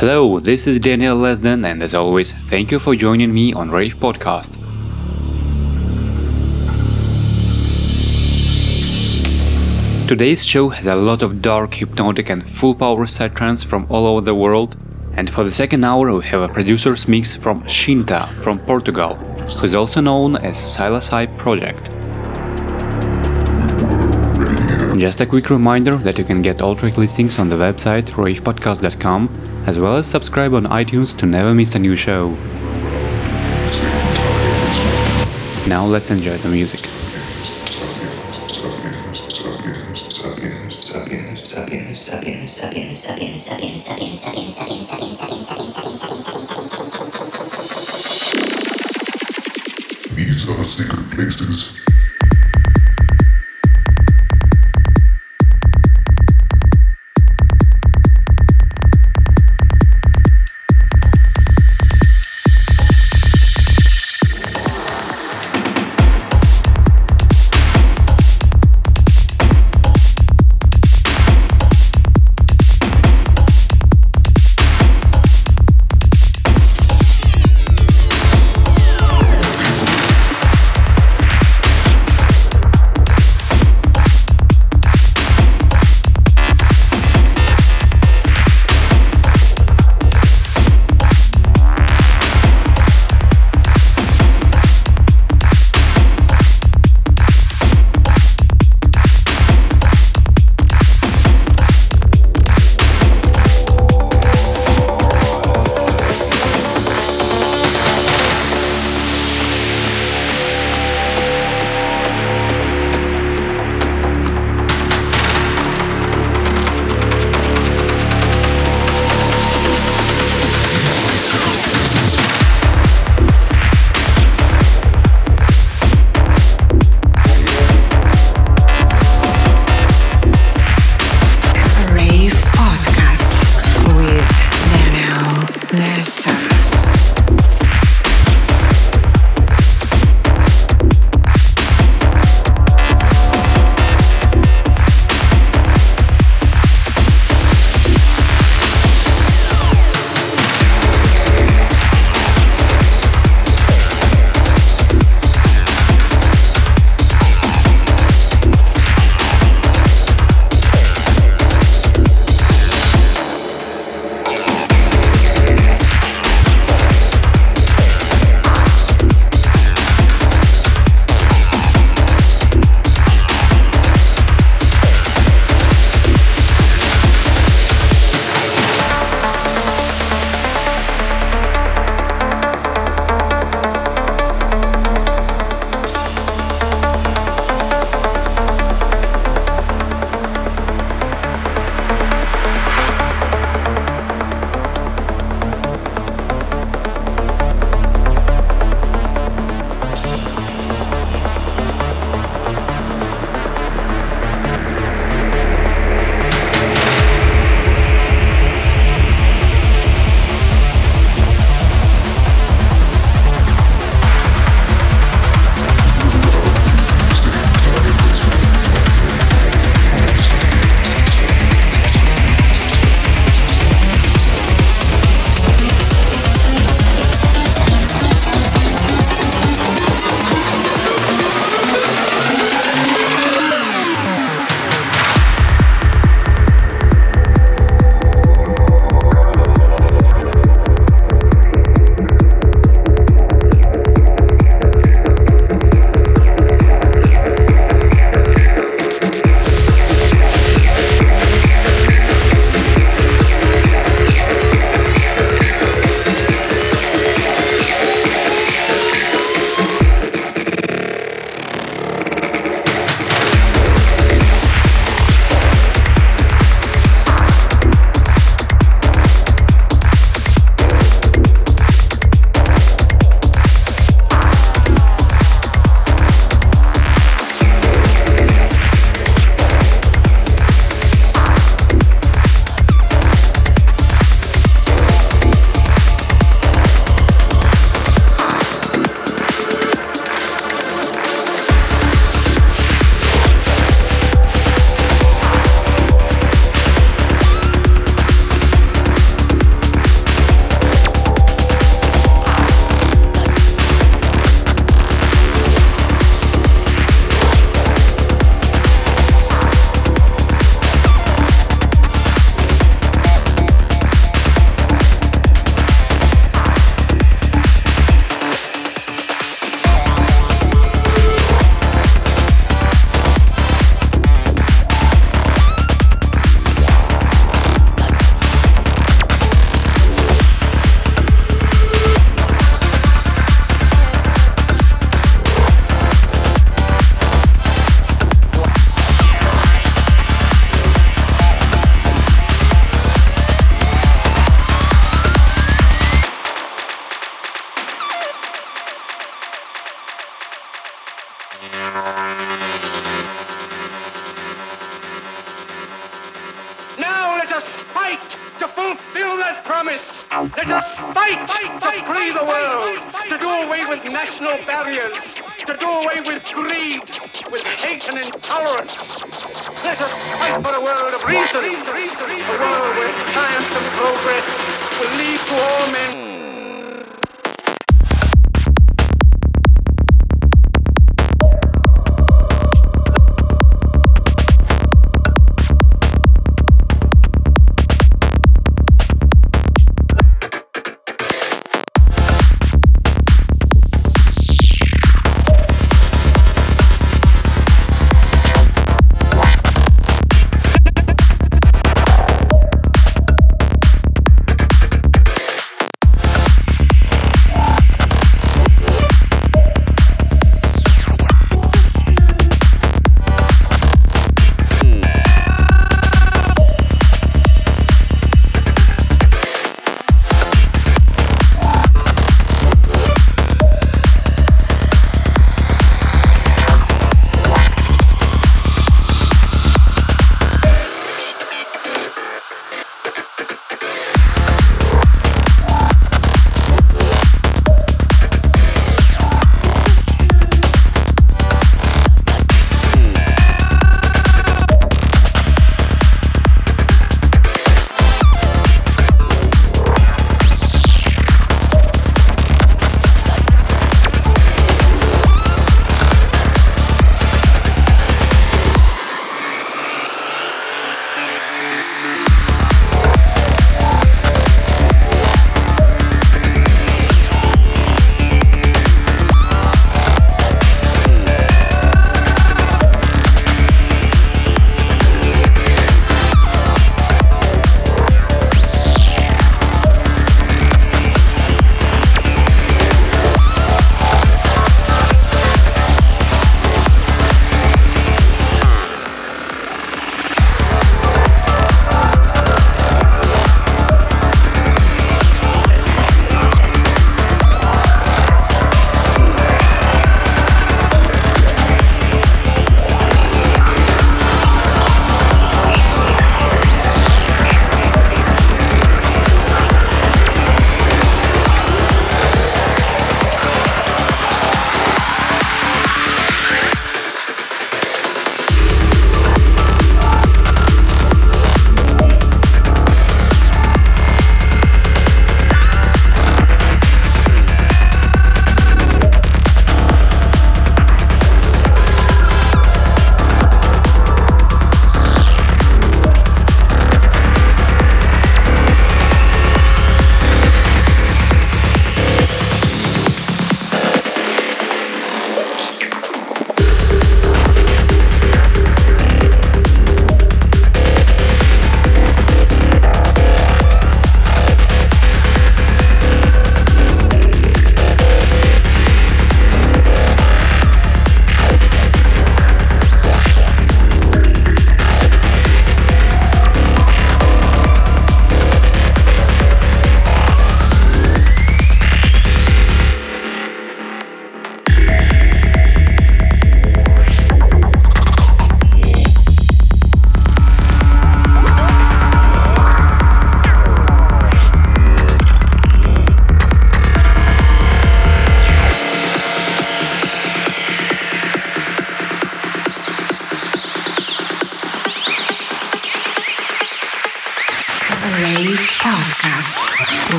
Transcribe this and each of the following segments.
Hello, this is Daniel Lesden, and as always, thank you for joining me on Rave Podcast. Today's show has a lot of dark, hypnotic, and full power psytrance from all over the world, and for the second hour, we have a producer's mix from Shinta from Portugal, who is also known as Hype Project. Just a quick reminder that you can get all track listings on the website ravepodcast.com, as well as subscribe on iTunes to never miss a new show. Now let's enjoy the music. These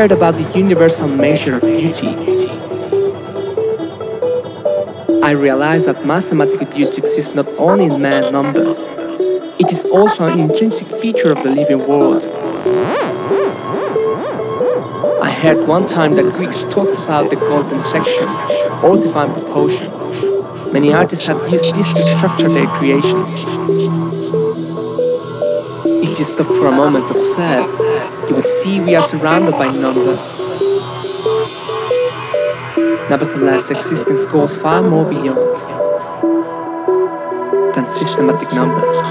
heard about the universal measure of beauty? I realized that mathematical beauty exists not only in man numbers, it is also an intrinsic feature of the living world. I heard one time that Greeks talked about the golden section or divine proportion. Many artists have used this to structure their creations. If you stop for a moment observe, you will see we are surrounded by numbers. Nevertheless, existence goes far more beyond than systematic numbers.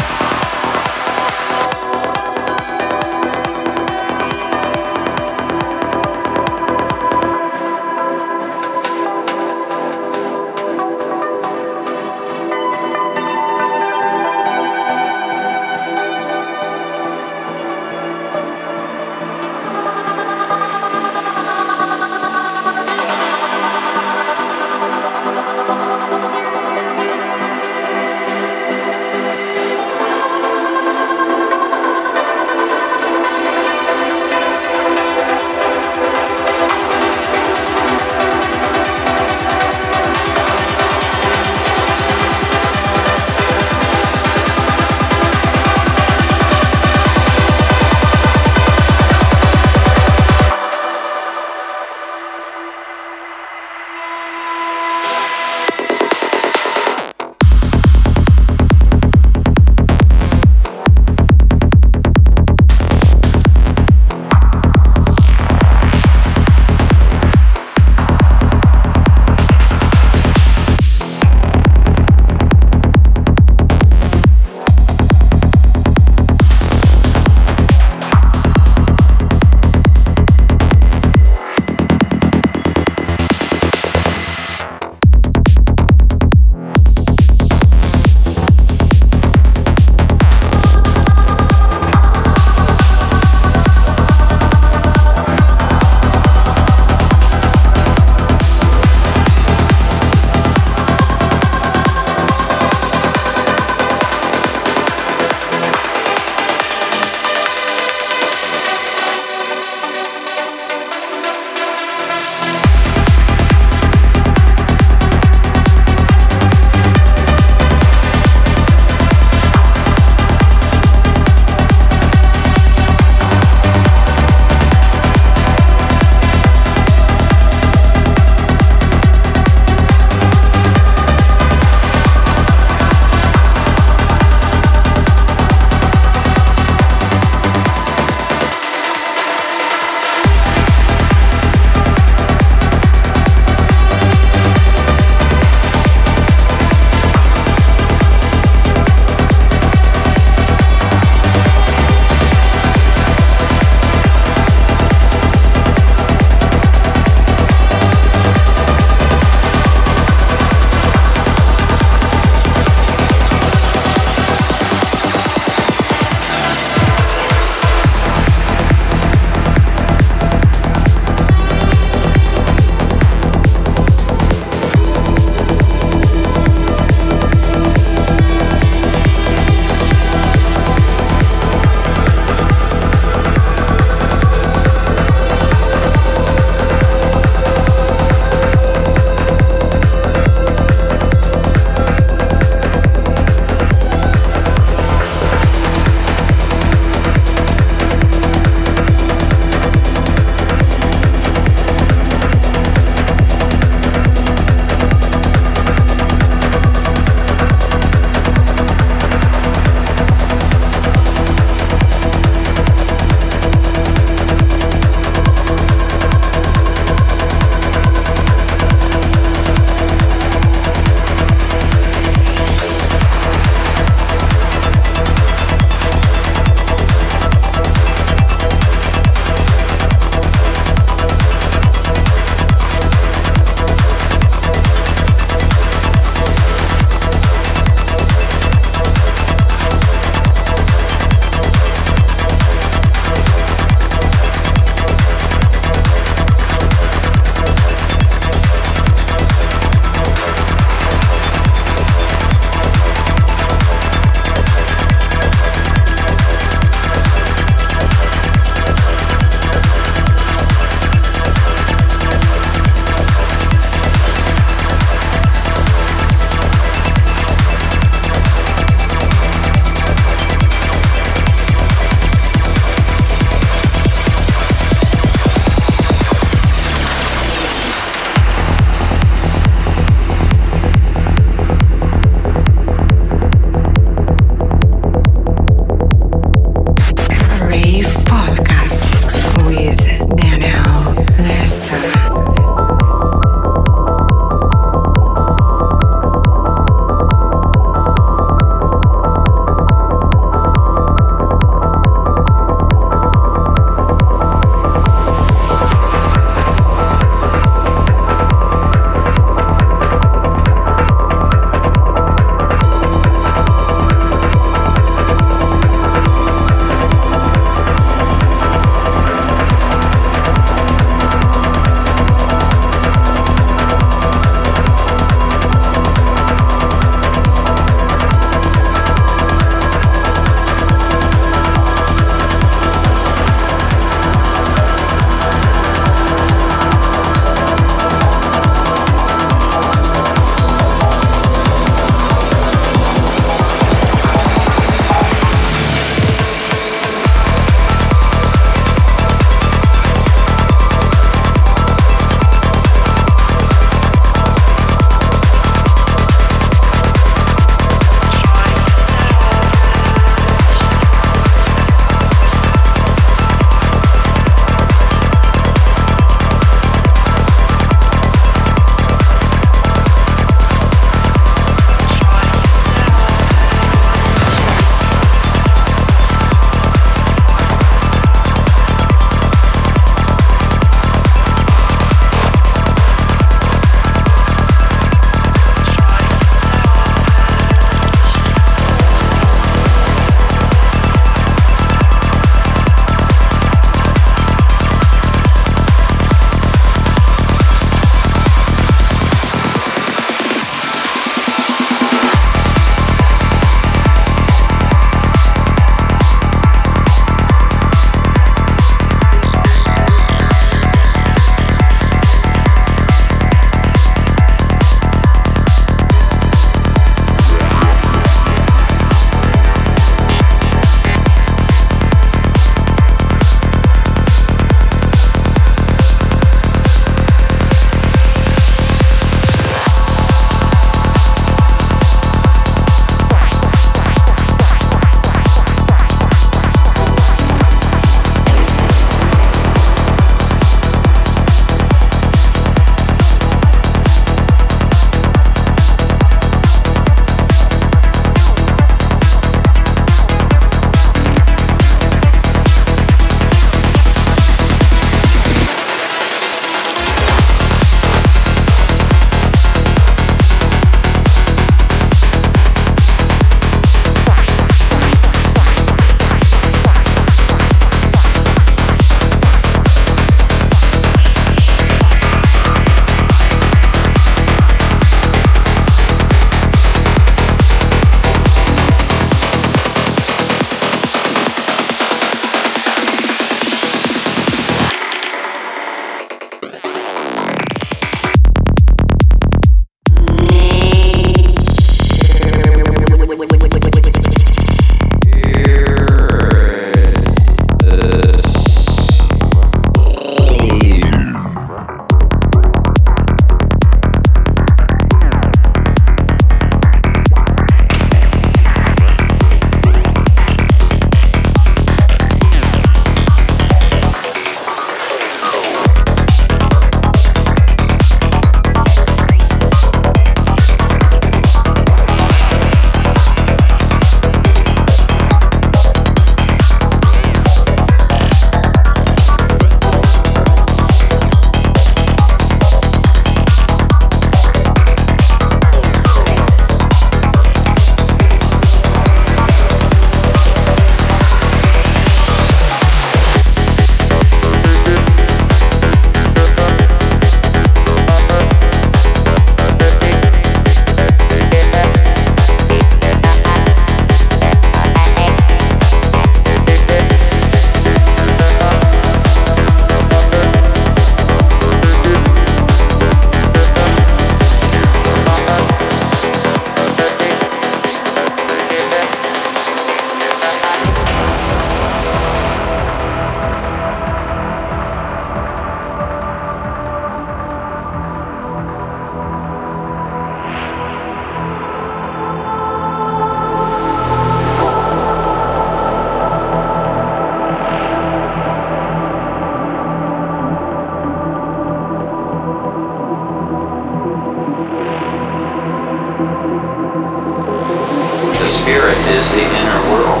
The spirit is the inner world.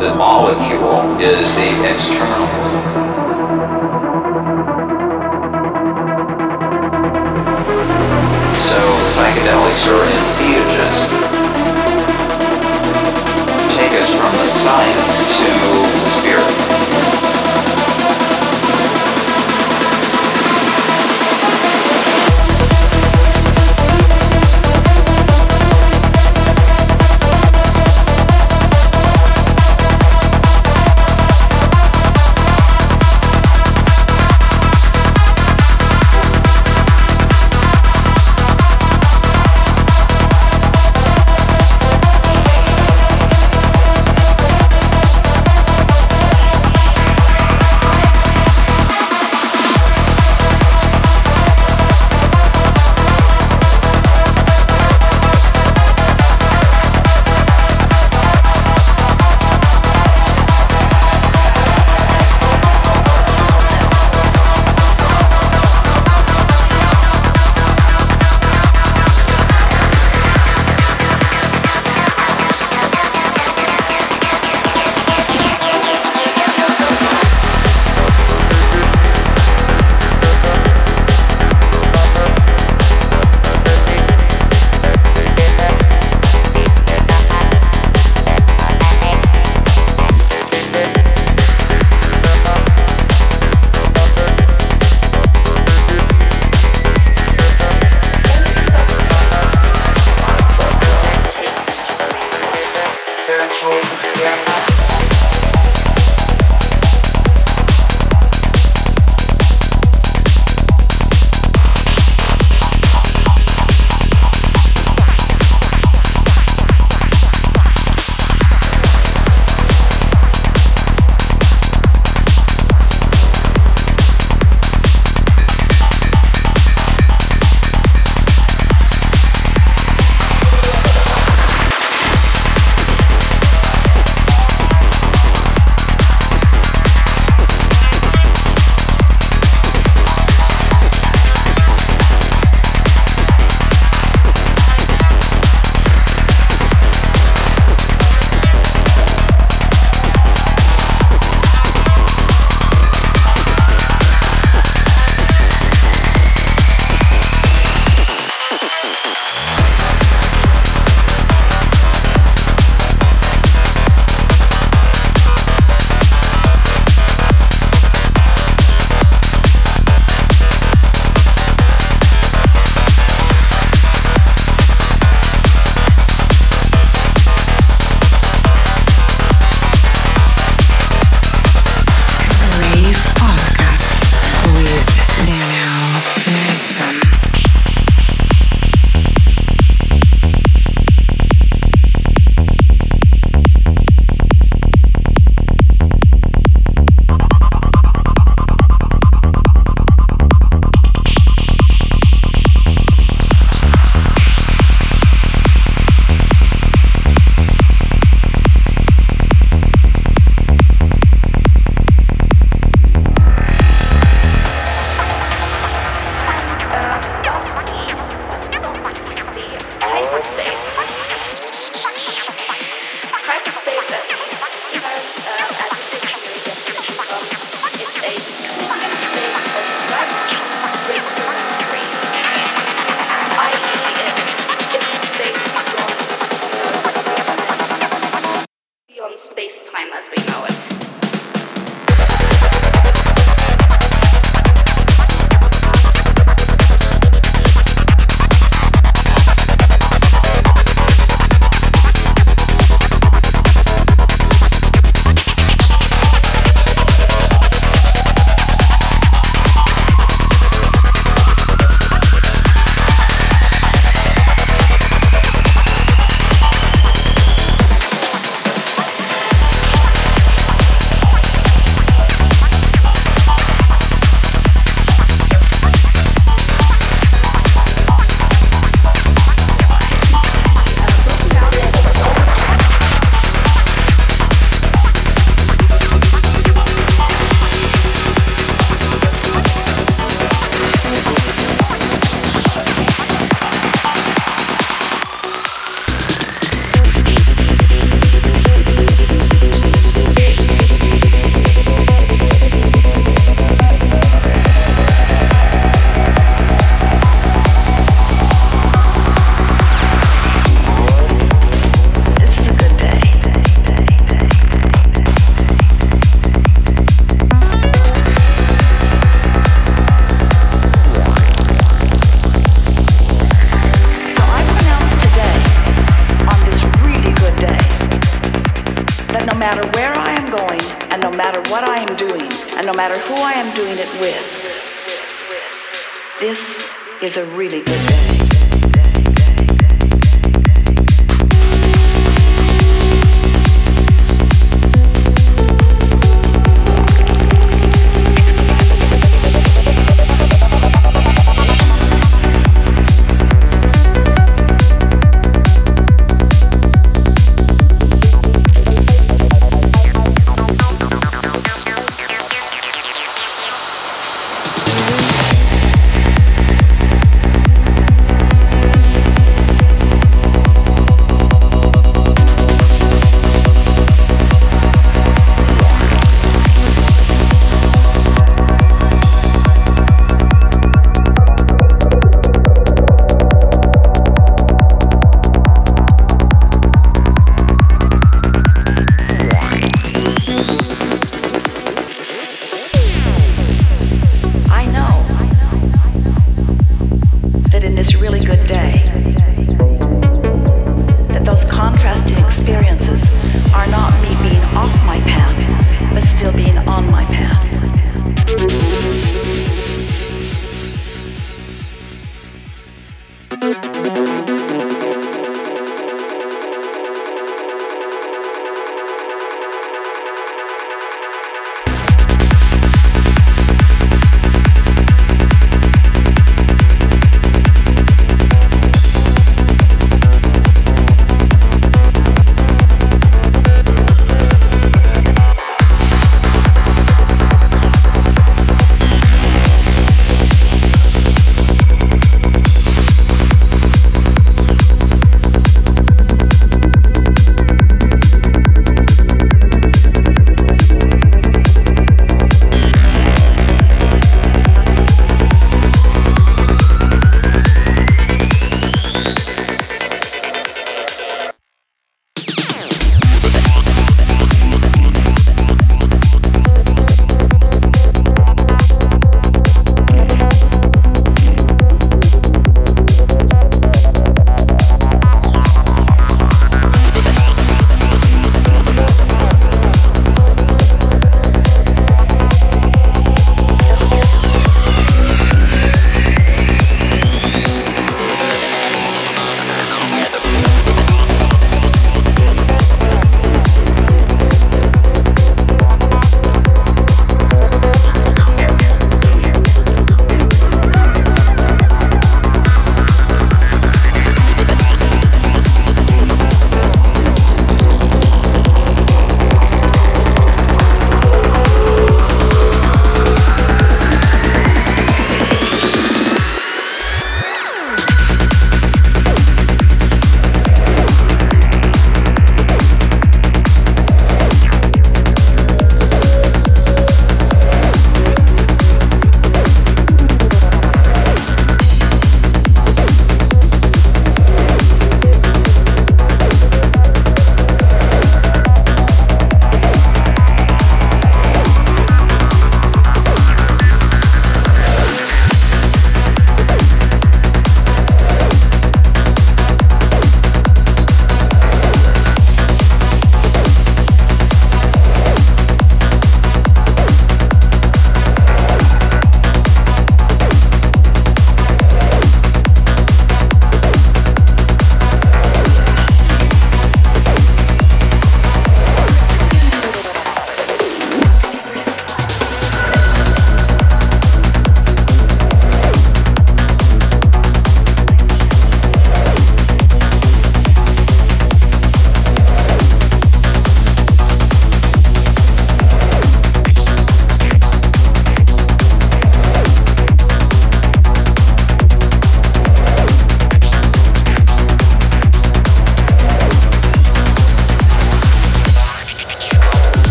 The molecule is the external. So psychedelics are entheogens. Take us from the science space.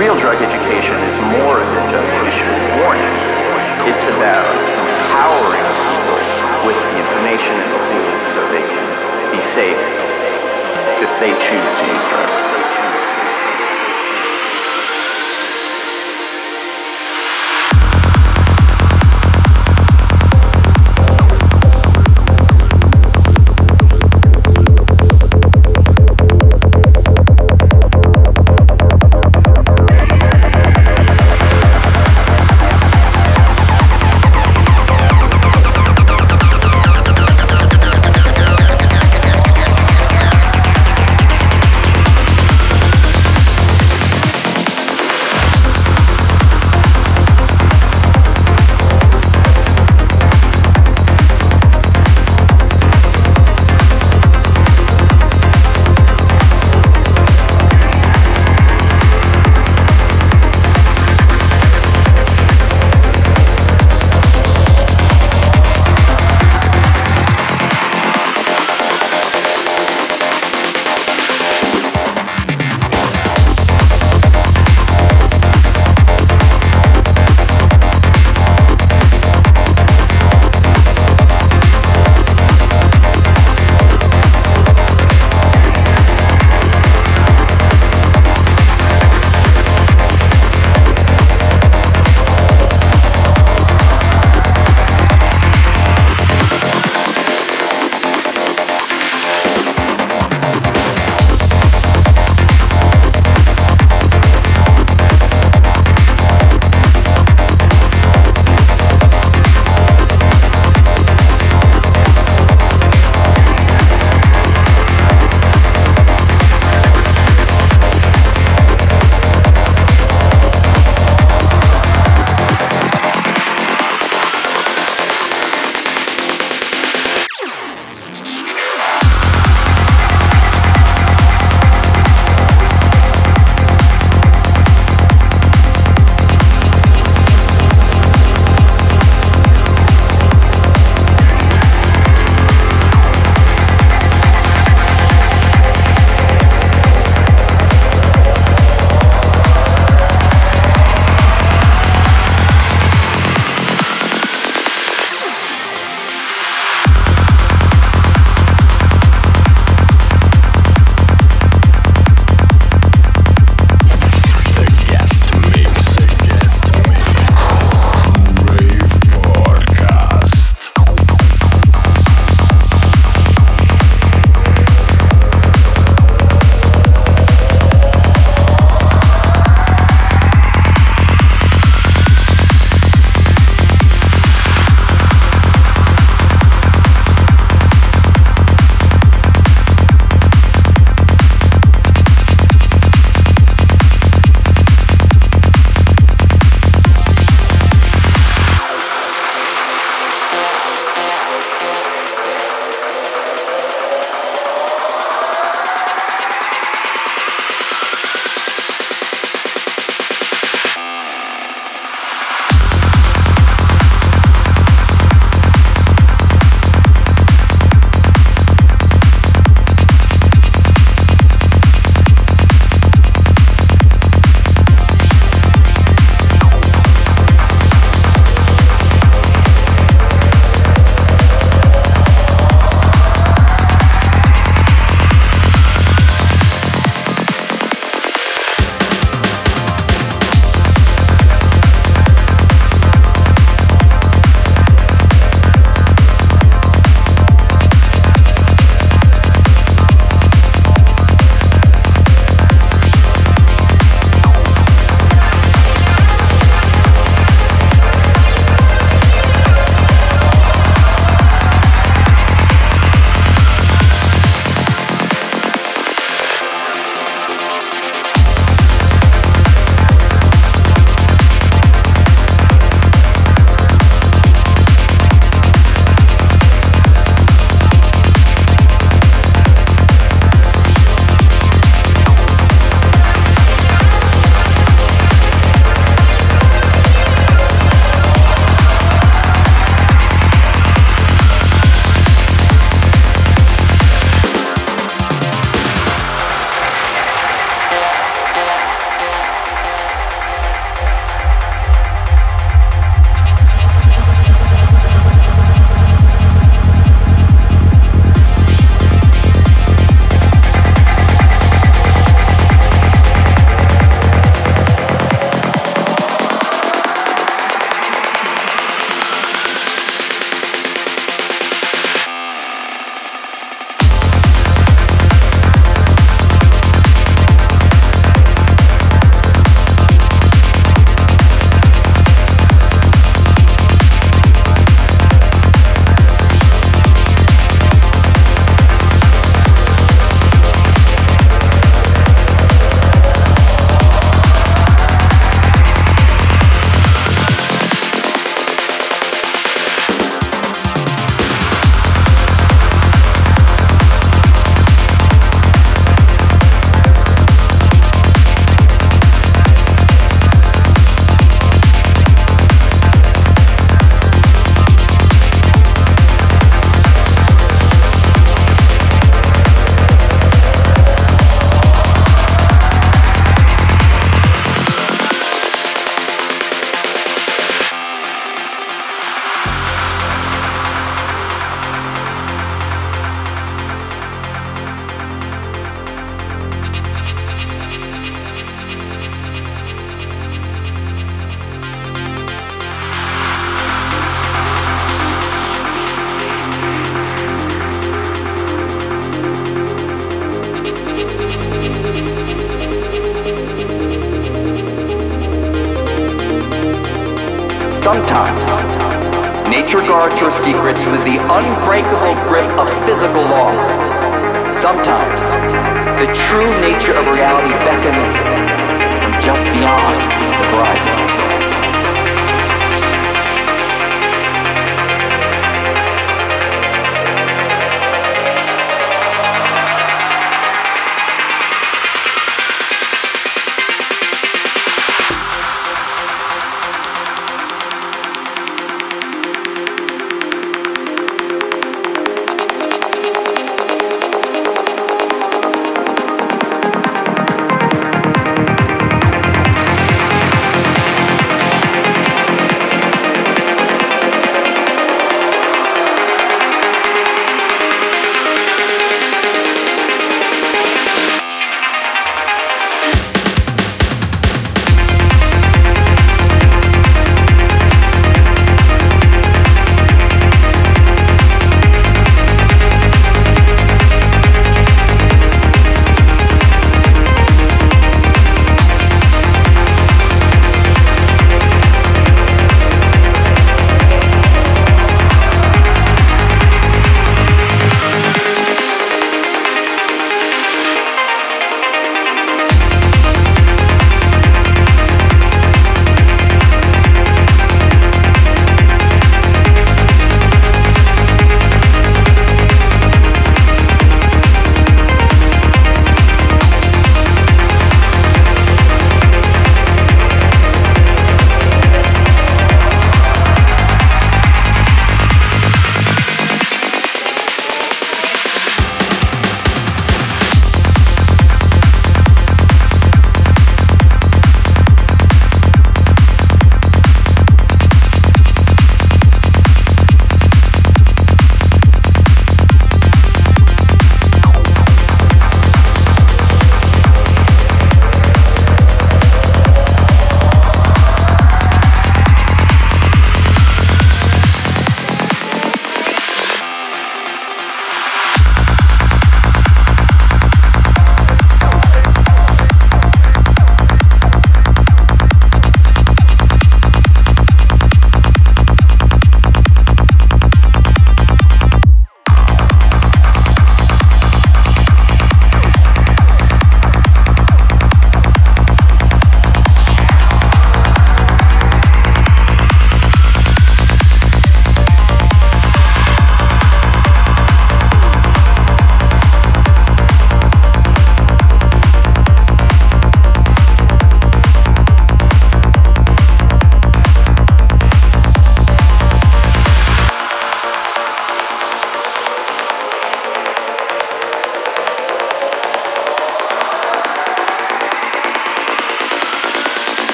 Real drug education is more than just issuing warnings. It's about empowering people with the information and tools so they can be safe if they choose to use drugs.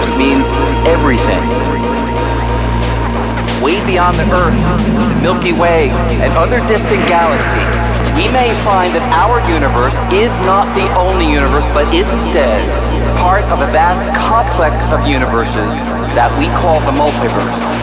Universe means everything. Way beyond the Earth, the Milky Way, and other distant galaxies, we may find that our universe is not the only universe, but is instead part of a vast complex of universes that we call the multiverse.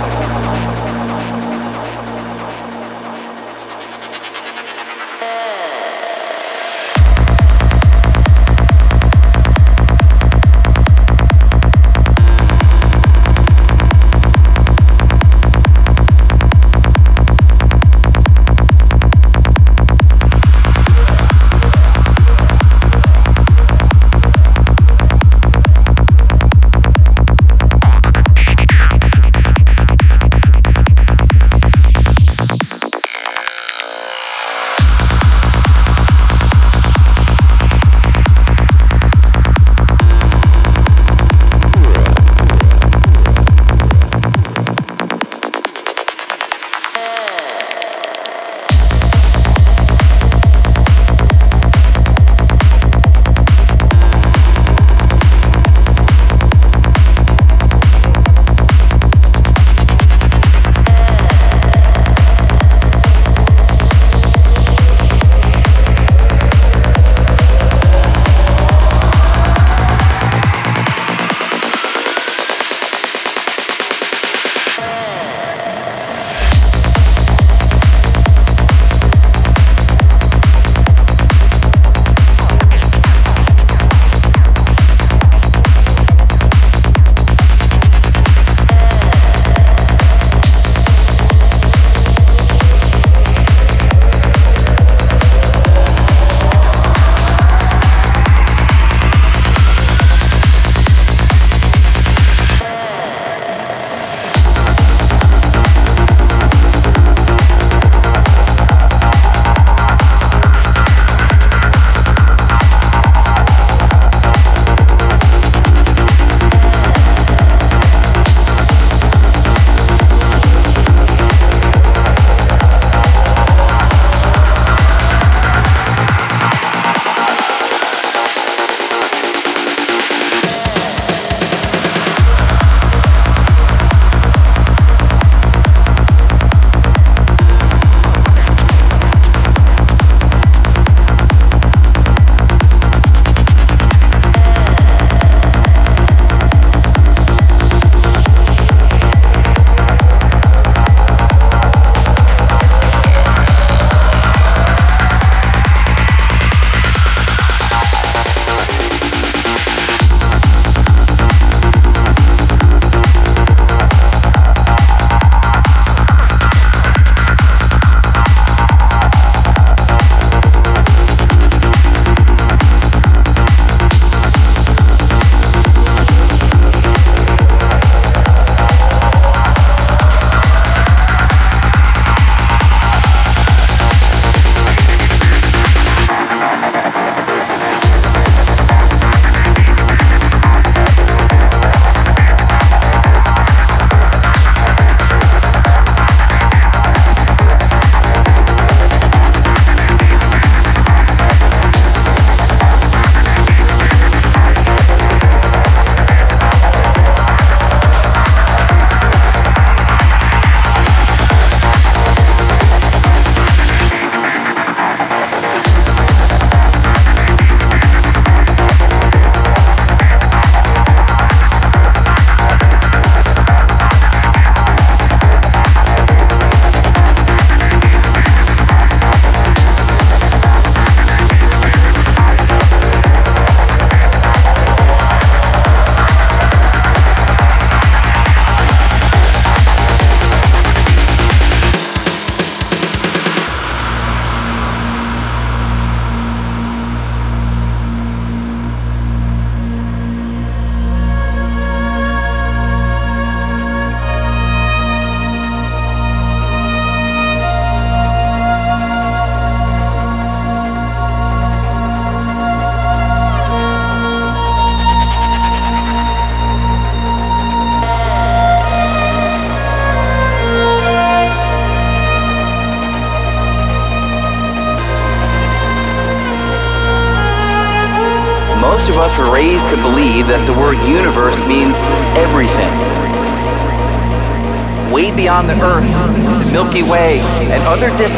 Other distant